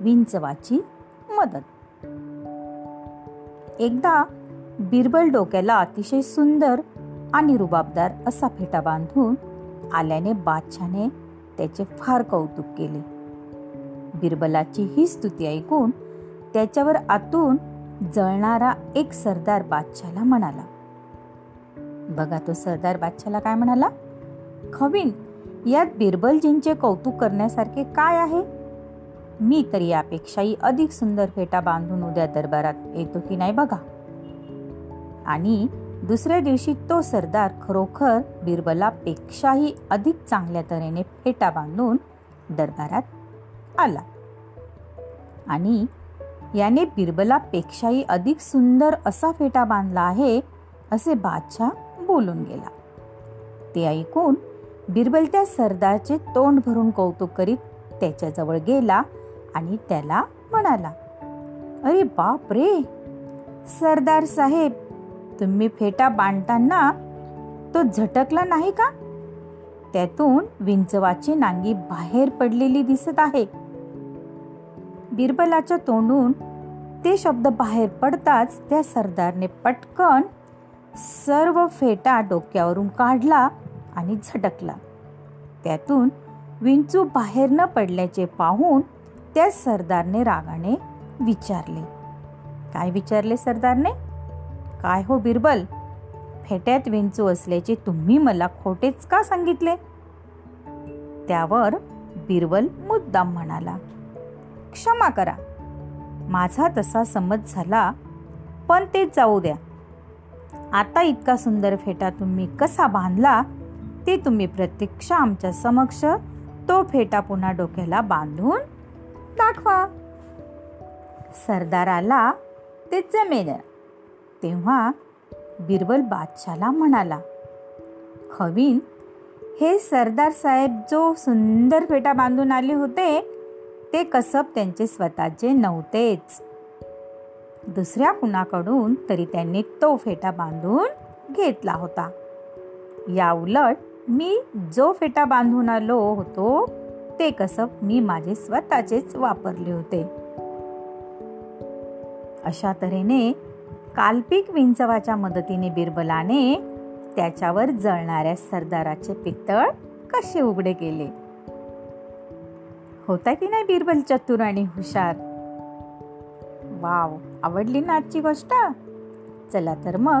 विंचवाची मदत. एकदा बिरबल डोक्याला अतिशय सुंदर आणि रुबाबदार असा फेटा बांधून आल्याने बादशाने त्याचे फार कौतुक केले. बिरबलाची ही स्तुती ऐकून त्याच्यावर आतून जळणारा एक सरदार बादशाला म्हणाला. बघा तो सरदार बादशाला काय म्हणाला? खवीन यात बिरबलजींचे कौतुक करण्यासारखे काय आहे? मी तर यापेक्षाही अधिक सुंदर फेटा बांधून उद्या दरबारात येतो की नाही बघा. आणि दुसऱ्या दिवशी तो सरदार खरोखर बिरबलापेक्षाही अधिक चांगल्या तऱ्हेने फेटा बांधून दरबारात आला. आणि याने बिरबलापेक्षाही अधिक सुंदर असा फेटा बांधला आहे असे बादशाह बोलून गेला. ते ऐकून बिरबल त्या सरदारचे तोंड भरून कौतुक करीत त्याच्याजवळ गेला आणि त्याला म्हणाला अरे बाप रे! सरदार साहेब तुम्ही फेटा बांधताना तो झटकला नाही का? त्यातून विंचवाची नांगी बाहेर पडलेली दिसत आहे. बिरबलाच्या तोंडून ते शब्द बाहेर पडताच त्या सरदारने पटकन सर्व फेटा डोक्यावरून काढला आणि झटकला. त्यातून विंचू बाहेर न पडल्याचे पाहून त्या सरदारने रागाने विचारले. काय विचारले सरदारने? काय हो बिरबल? फेट्यात विंचू असल्याचे तुम्ही मला खोटेच का सांगितले? त्यावर बिरबल मुद्दाम म्हणाला क्षमा करा. माझा तसा समज झाला पण ते जाऊ द्या. आता इतका सुंदर फेटा तुम्ही कसा बांधला ते तुम्ही प्रत्यक्ष आमच्या समक्ष तो फेटा पुन्हा डोक्याला बांधून दाखवा. सरदाराला ते जमेल. तेव्हा बिरबल बादशाला म्हणाला खवीन हे सरदार साहेब जो सुंदर फेटा बांधून आले होते ते कसब त्यांचे स्वतःचे नव्हतेच. दुसऱ्या कुणाकडून तरी त्यांनी तो फेटा बांधून घेतला होता. या उलट मी जो फेटा बांधून आलो होतो ते कसब मी माझे स्वतःचेच वापरले होते. अशा तऱ्हेने काल्पिक विंचवाच्या मदतीने बिरबलाने त्याच्यावर जळणाऱ्या सरदाराचे पितळ कसे उघडे केले? होता की नाही बिरबल चतुर आणि हुशार? वाव आवडली ना आजची गोष्ट. चला तर मग